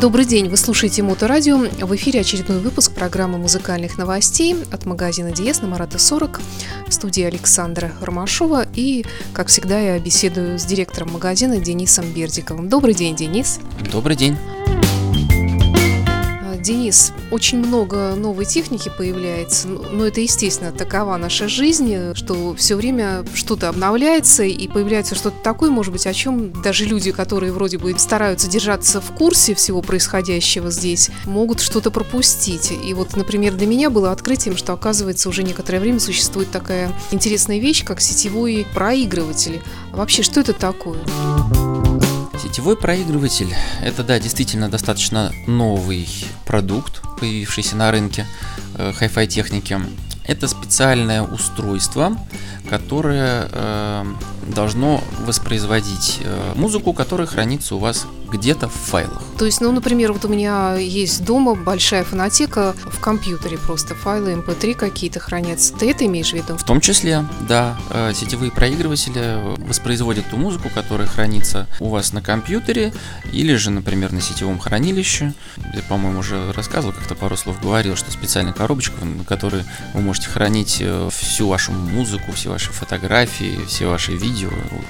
Добрый день, вы слушаете Моторадио. В эфире очередной выпуск программы музыкальных новостей от магазина Диес на Марата 40 в студии Александра Ромашова. И, как всегда, я беседую с директором магазина Денисом Бердиковым. Добрый день, Денис. Добрый день. Денис, очень много новой техники появляется, но это, естественно, такова наша жизнь, что все время что-то обновляется и появляется что-то такое, может быть, о чем даже люди, которые вроде бы стараются держаться в курсе всего происходящего здесь, могут что-то пропустить. И вот, например, для меня было открытием, что, оказывается, уже некоторое время существует такая интересная вещь, как сетевой проигрыватель. Вообще, что это такое? Сетевой проигрыватель – это, да, действительно достаточно новый продукт, появившийся на рынке э, hi-fi техники. Это специальное устройство, которое э, должно воспроизводить э, музыку, которая хранится у вас где-то в файлах. То есть, ну, например, вот у меня есть дома большая фонотека в компьютере, просто файлы MP3 какие-то хранятся. Ты это имеешь в виду? В том числе, да, э, сетевые проигрыватели воспроизводят ту музыку, которая хранится у вас на компьютере или же, например, на сетевом хранилище. Я, по-моему, уже рассказывал, как-то пару слов говорил, что специальная коробочка, на которой вы можете хранить э, всю вашу музыку, все ваши фотографии, все ваши видео.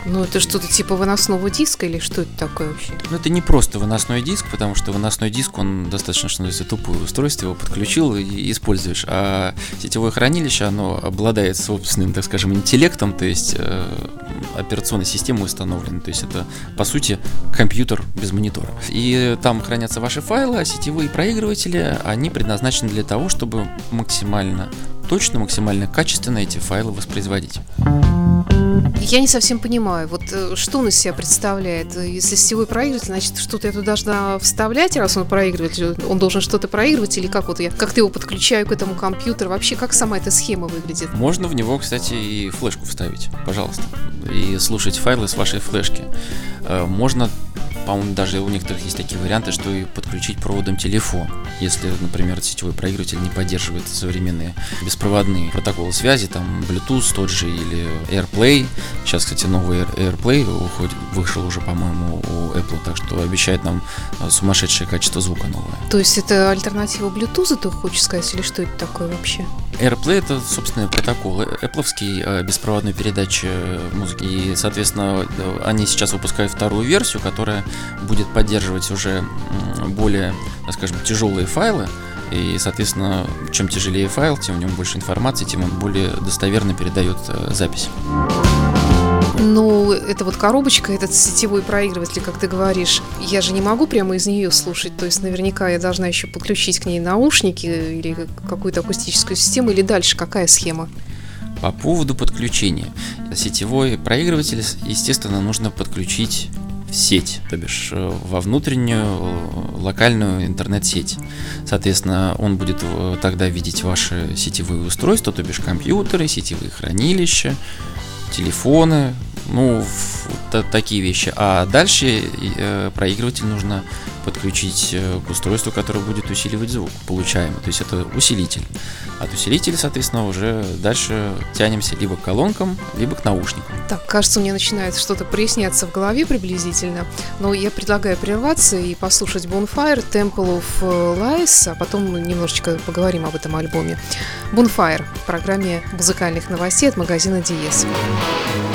Ну, это что-то типа выносного диска или что это такое вообще? Ну, это не просто выносной диск, потому что выносной диск, он достаточно, что называется, тупое устройство, его подключил и используешь. А сетевое хранилище, оно обладает собственным, так скажем, интеллектом, то есть э, операционной системой установлена. То есть это, по сути, компьютер без монитора. И там хранятся ваши файлы, а сетевые проигрыватели, они предназначены для того, чтобы максимально точно, максимально качественно эти файлы воспроизводить. Я не совсем понимаю, вот э, что он из себя представляет. Если сетевой проигрыватель, значит, что-то я туда должна вставлять, раз он проигрыватель, он должен что-то проигрывать, или как вот я, как ты его подключаю к этому компьютеру, вообще как сама эта схема выглядит? Можно в него, кстати, и флешку вставить, пожалуйста, и слушать файлы с вашей флешки. Э, можно по-моему, даже у некоторых есть такие варианты, что и подключить проводом телефон. Если, например, сетевой проигрыватель не поддерживает современные беспроводные протоколы связи, там Bluetooth тот же или AirPlay. Сейчас, кстати, новый AirPlay уходит, вышел уже, по-моему, у Apple, так что обещает нам э, сумасшедшее качество звука новое. То есть это альтернатива Bluetooth, ты хочешь сказать, или что это такое вообще? AirPlay это, собственно, протокол Apple э, беспроводной передачи музыки. И, соответственно, они сейчас выпускают вторую версию, которая будет поддерживать уже более, так скажем, тяжелые файлы. И, соответственно, чем тяжелее файл, тем в нем больше информации, тем он более достоверно передает э, запись. Ну, это вот коробочка, этот сетевой проигрыватель, как ты говоришь, я же не могу прямо из нее слушать, то есть наверняка я должна еще подключить к ней наушники или какую-то акустическую систему, или дальше какая схема? По поводу подключения. Сетевой проигрыватель, естественно, нужно подключить в сеть, то бишь э, во внутреннюю э, локальную интернет-сеть. Соответственно, он будет э, тогда видеть ваши сетевые устройства, то бишь компьютеры, сетевые хранилища, телефоны, ну, такие вещи. А дальше э, проигрыватель нужно подключить э, к устройству, которое будет усиливать звук получаемый. То есть это усилитель. От усилителя, соответственно, уже дальше тянемся либо к колонкам, либо к наушникам. Так, кажется, мне начинает что-то проясняться в голове приблизительно. Но я предлагаю прерваться и послушать Bonfire, Temple of Lies, а потом немножечко поговорим об этом альбоме. Bonfire в программе музыкальных новостей от магазина Диес. так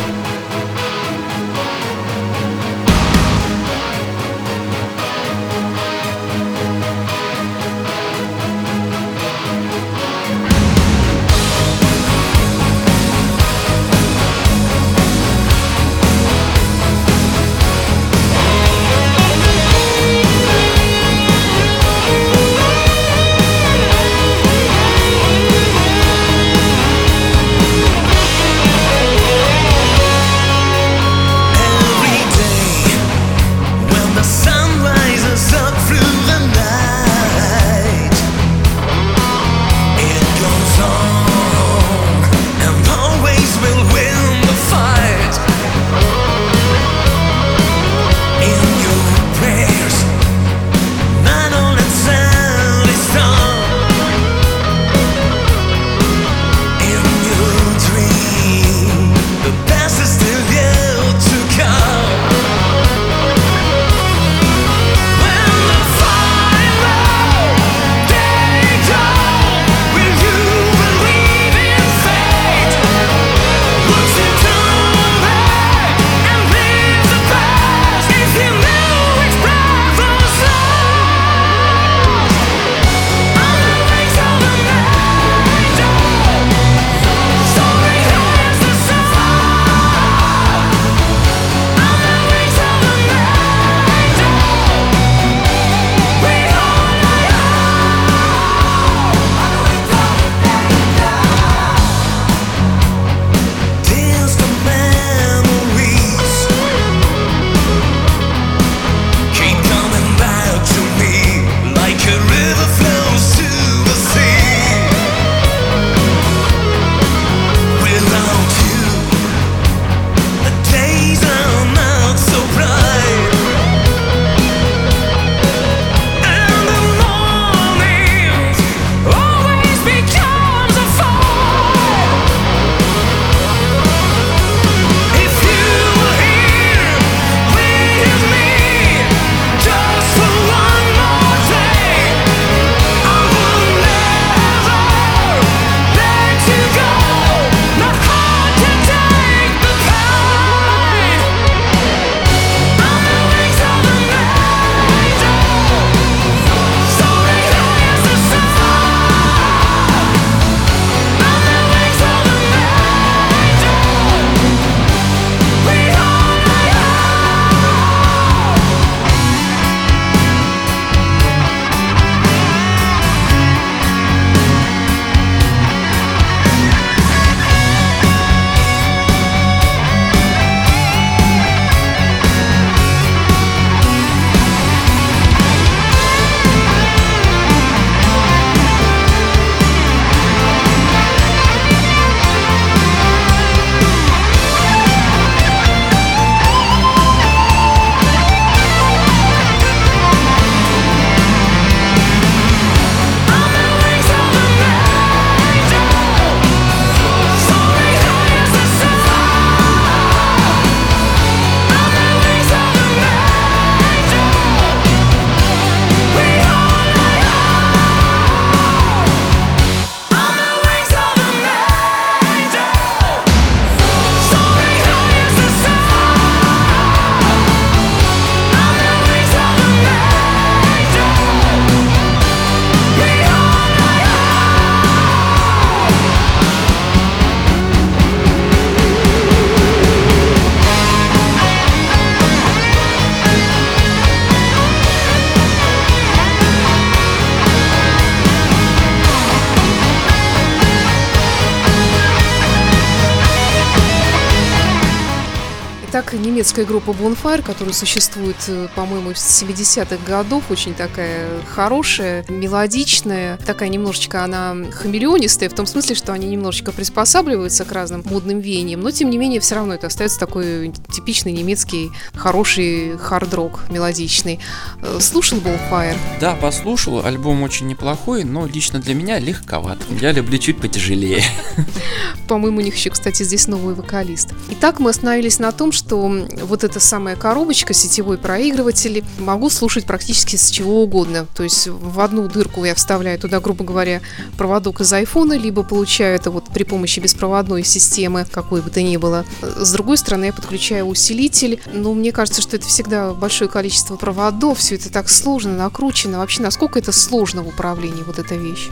немецкая группа Bonfire, которая существует, э, по-моему, с 70-х годов, очень такая хорошая, мелодичная, такая немножечко она хамелеонистая, в том смысле, что они немножечко приспосабливаются к разным модным веяниям, но тем не менее все равно это остается такой типичный немецкий хороший хард-рок мелодичный. Э, слушал Bonfire? Да, послушал. Альбом очень неплохой, но лично для меня легковат. Я люблю чуть потяжелее. По-моему, у них еще, кстати, здесь новый вокалист. Итак, мы остановились на том, что вот эта самая коробочка, сетевой проигрыватель, могу слушать практически с чего угодно. То есть в одну дырку я вставляю туда, грубо говоря, проводок из айфона, либо получаю это вот при помощи беспроводной системы, какой бы то ни было. С другой стороны, я подключаю усилитель. Но мне кажется, что это всегда большое количество проводов, все это так сложно, накручено. Вообще, насколько это сложно в управлении, вот эта вещь?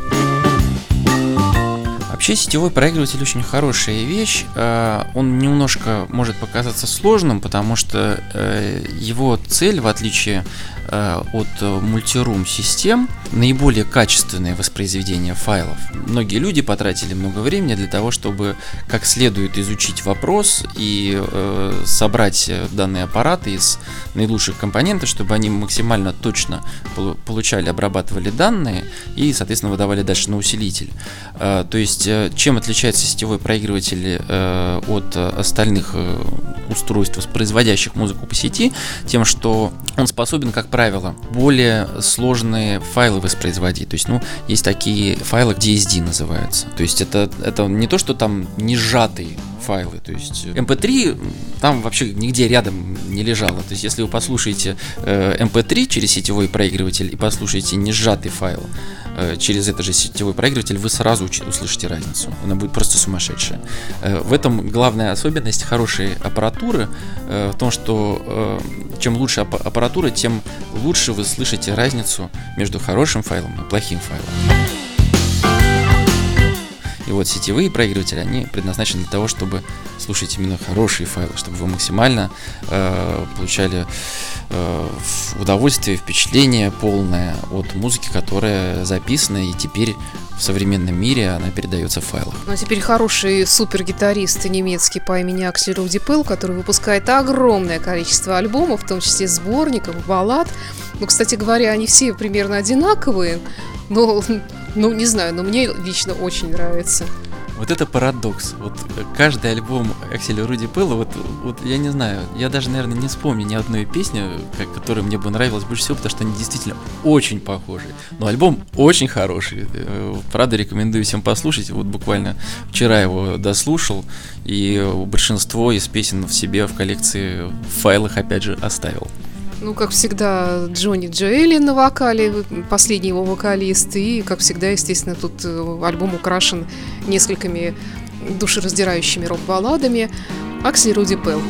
Вообще сетевой проигрыватель очень хорошая вещь. Э, он немножко может показаться сложным, потому что э, его цель, в отличие от мультирум систем, наиболее качественное воспроизведение файлов. Многие люди потратили много времени для того, чтобы как следует изучить вопрос и собрать данные аппараты из наилучших компонентов, чтобы они максимально точно получали, обрабатывали данные и, соответственно, выдавали дальше на усилитель. То есть Э, чем отличается сетевой проигрыватель э, от остальных э, устройств, воспроизводящих музыку по сети, тем, что он способен, как правило, более сложные файлы воспроизводить. То есть, ну, есть такие файлы, DSD называются. То есть это, это не то, что там не сжатый файлы. То есть MP3 эм там вообще нигде рядом не лежало. То есть если вы послушаете э, MP3 эм через сетевой проигрыватель и послушаете не сжатый файл э, через этот же сетевой проигрыватель, вы сразу услышите разницу. Она будет просто сумасшедшая. Э, в этом главная особенность хорошей аппаратуры э, в том, что э, чем лучше аппаратура, тем лучше вы слышите разницу между хорошим файлом и плохим файлом. И вот сетевые проигрыватели, они предназначены для того, чтобы слушать именно хорошие файлы, чтобы вы максимально э, получали э, удовольствие, впечатление полное от музыки, которая записана и теперь в современном мире она передается в файлах. Ну а теперь хороший супер-гитарист немецкий по имени Аксель Руди Пелл, который выпускает огромное количество альбомов, в том числе сборников, баллад. Ну, кстати говоря, они все примерно одинаковые, но ну, не знаю, но мне лично очень нравится. Вот это парадокс. Вот каждый альбом Акселя Руди Пелла, вот, вот я не знаю, я даже, наверное, не вспомню ни одной песни, которая мне бы нравилась больше всего, потому что они действительно очень похожи. Но альбом очень хороший. Э, правда, рекомендую всем послушать. Вот буквально вчера его дослушал, и большинство из песен в себе в коллекции в файлах опять же оставил. Ну, как всегда, Джонни Джоэли на вокале, последний его вокалист. И, как всегда, естественно, тут э, альбом украшен несколькими душераздирающими рок-балладами. Аксель Руди Пелл.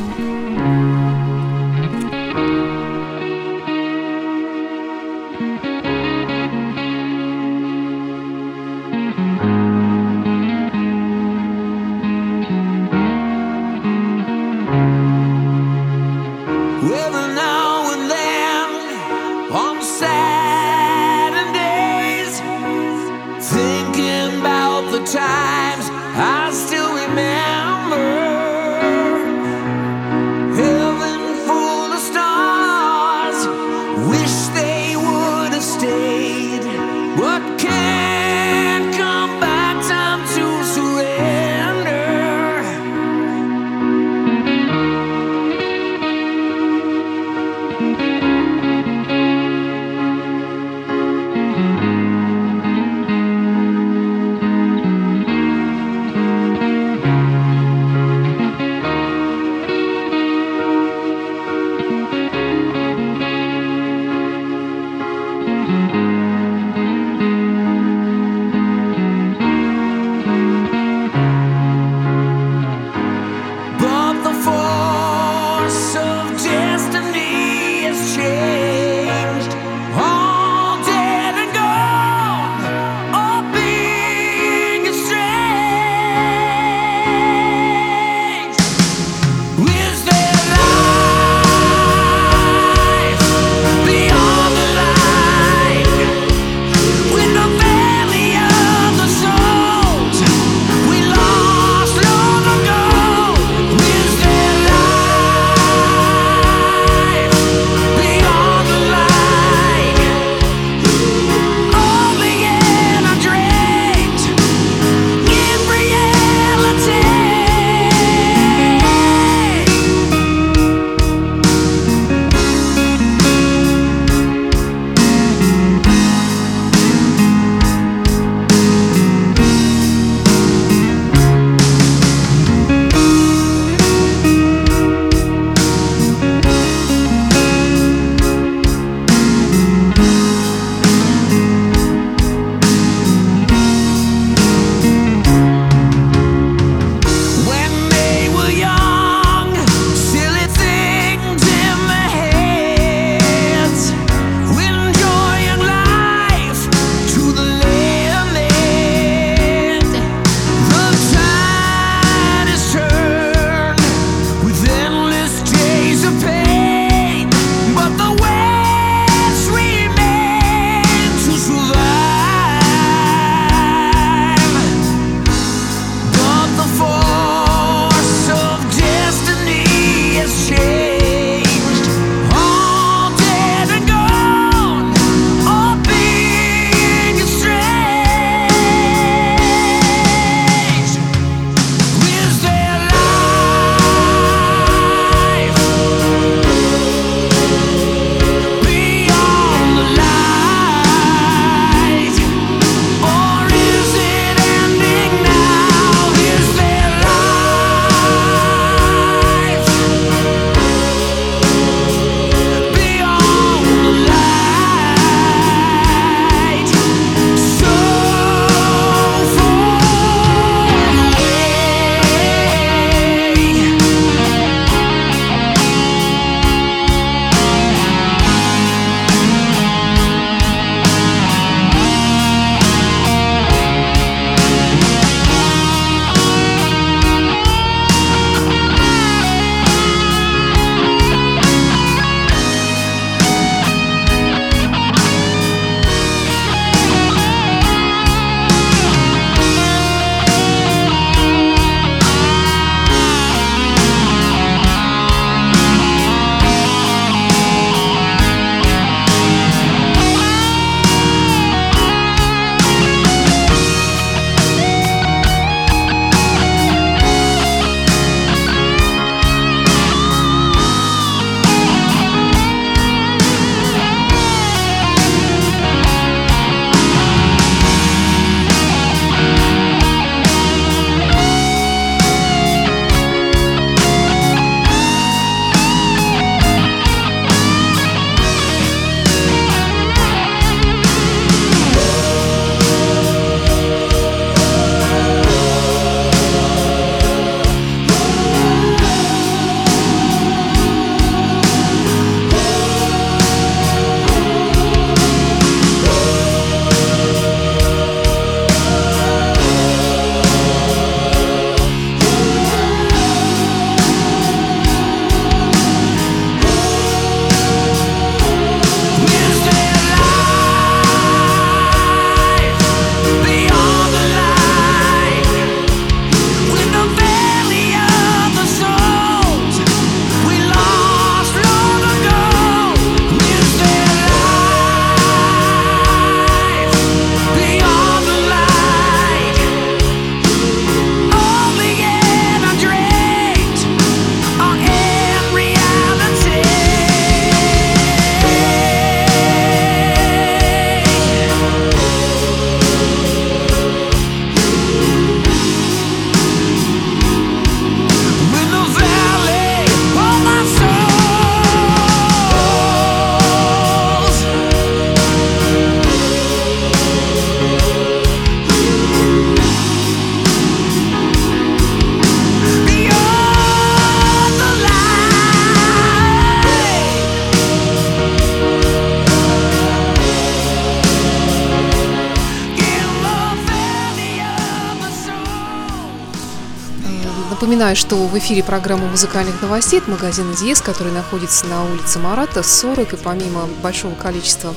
Напоминаю, что в эфире программа музыкальных новостей от магазина Диес, который находится на улице Марата, 40, и помимо большого количества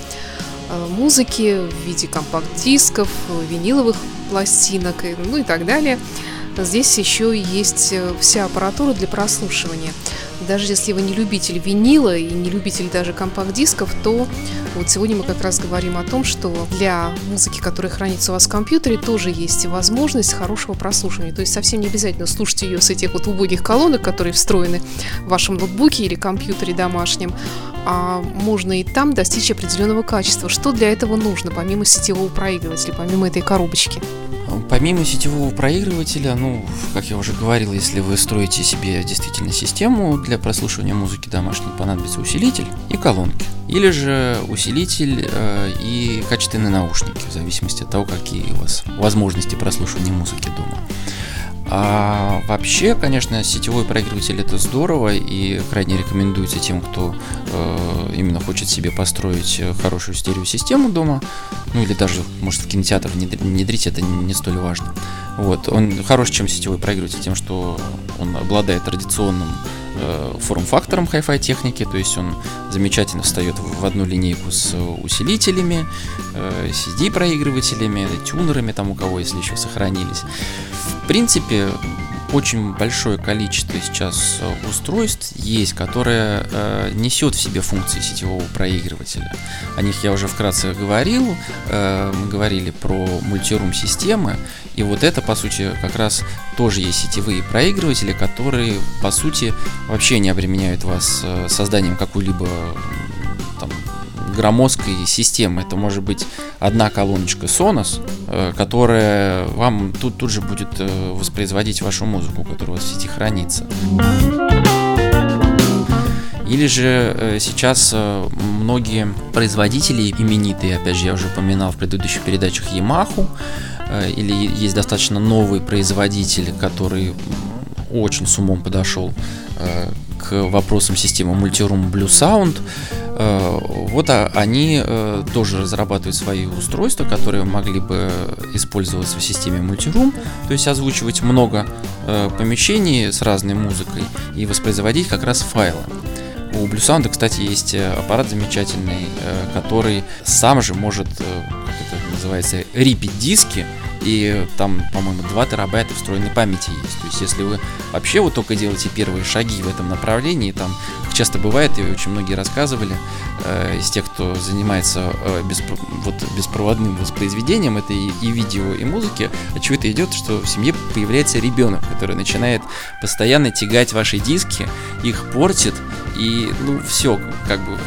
э, музыки в виде компакт-дисков, виниловых пластинок, ну и так далее, здесь еще есть э, вся аппаратура для прослушивания – даже если вы не любитель винила и не любитель даже компакт-дисков, то вот сегодня мы как раз говорим о том, что для музыки, которая хранится у вас в компьютере, тоже есть возможность хорошего прослушивания. То есть совсем не обязательно слушать ее с этих вот убогих колонок, которые встроены в вашем ноутбуке или компьютере домашнем, а можно и там достичь определенного качества. Что для этого нужно, помимо сетевого проигрывателя, помимо этой коробочки? Помимо сетевого проигрывателя, ну, как я уже говорил, если вы строите себе действительно систему для прослушивания музыки домашней, понадобится усилитель и колонки. Или же усилитель э, и качественные наушники, в зависимости от того, какие у вас возможности прослушивания музыки дома. А вообще, конечно, сетевой проигрыватель это здорово и крайне рекомендуется тем, кто э, именно хочет себе построить хорошую стереосистему дома, ну или даже, может, в кинотеатр внедрить, это не столь важно. Вот, он хорош, чем сетевой проигрыватель, тем, что он обладает традиционным э, форм-фактором Hi-Fi техники, то есть он замечательно встает в одну линейку с усилителями, э, CD-проигрывателями, тюнерами там у кого, если еще сохранились. В принципе, очень большое количество сейчас э, устройств есть, которое э, несет в себе функции сетевого проигрывателя. О них я уже вкратце говорил. Э, мы говорили про мультирум системы. И вот это, по сути, как раз тоже есть сетевые проигрыватели, которые, по сути, вообще не обременяют вас э, созданием какой-либо громоздкой системы. Это может быть одна колоночка Sonos, э, которая вам тут, тут же будет э, воспроизводить вашу музыку, которая у вас в сети хранится. Или же э, сейчас многие производители именитые, опять же, я уже упоминал в предыдущих передачах Yamaha, или есть достаточно новый производитель, который очень с умом подошел к вопросам системы Multiroom Blue Sound. Э, вот а, они э, тоже разрабатывают свои устройства, которые могли бы использоваться в системе Multiroom, то есть озвучивать много э, помещений с разной музыкой и воспроизводить как раз файлы. У Blue Sound, кстати, есть аппарат замечательный, который сам же может, как это называется, рипить диски, и там, по-моему, 2 терабайта встроенной памяти есть. То есть, если вы вообще вот только делаете первые шаги в этом направлении, там, часто бывает, и очень многие рассказывали, э, из тех, кто занимается э, беспро- вот, беспроводным воспроизведением, это и, и видео, и музыки, очевидно идет, что в семье появляется ребенок, который начинает постоянно тягать ваши диски, их портит, и, ну, все, как бы,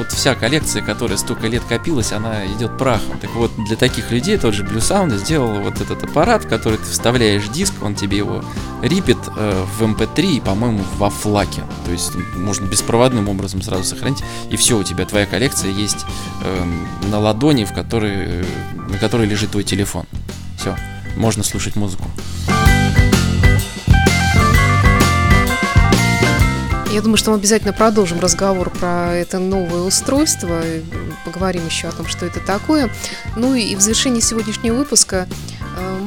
вот вся коллекция, которая столько лет копилась, она идет прахом. Так вот, для таких людей тот же Blue Sound сделал вот этот аппарат, в который ты вставляешь диск, он тебе его рипит э, в MP3 эм и, по-моему, во флаке. То есть можно беспроводным образом сразу сохранить, и все, у тебя твоя коллекция есть э, на ладони, в которой, на которой лежит твой телефон. Все, можно слушать музыку. Я думаю, что мы обязательно продолжим разговор про это новое устройство, поговорим еще о том, что это такое. Ну и в завершении сегодняшнего выпуска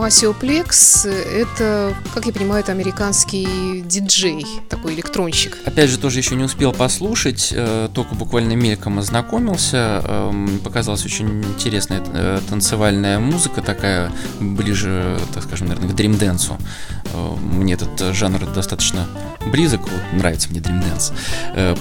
Масиоплекс – это, как я понимаю, это американский диджей, такой электронщик. Опять же, тоже еще не успел послушать, э, только буквально мельком ознакомился. Эм, показалась очень интересная э, танцевальная музыка, такая ближе, так скажем, наверное, к дримденсу. Э, мне этот жанр достаточно близок, вот, нравится мне Dance.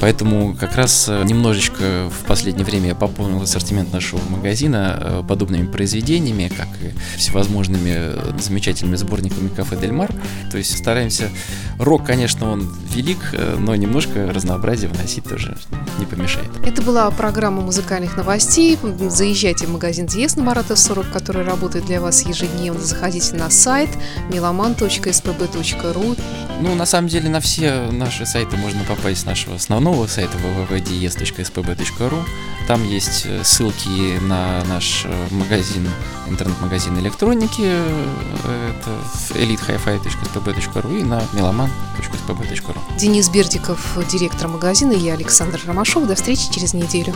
Поэтому как раз немножечко в последнее время я пополнил ассортимент нашего магазина подобными произведениями, как и всевозможными замечательными сборниками кафе Дель Мар. То есть стараемся... Рок, конечно, он велик, э, но немножко разнообразие вносить тоже не помешает. Это была программа музыкальных новостей. Заезжайте в магазин Диес на Марата 40, который работает для вас ежедневно. Заходите на сайт meloman.spb.ru Ну, на самом деле, на все наши сайты можно попасть с нашего основного сайта www.dies.spb.ru. Там есть э, ссылки на наш магазин, интернет-магазин электроники, это elitehifi.spb.ru и на meloman.spb.ru. Денис Бердиков, директор магазина, и я, Александр Ромашов. До встречи через неделю.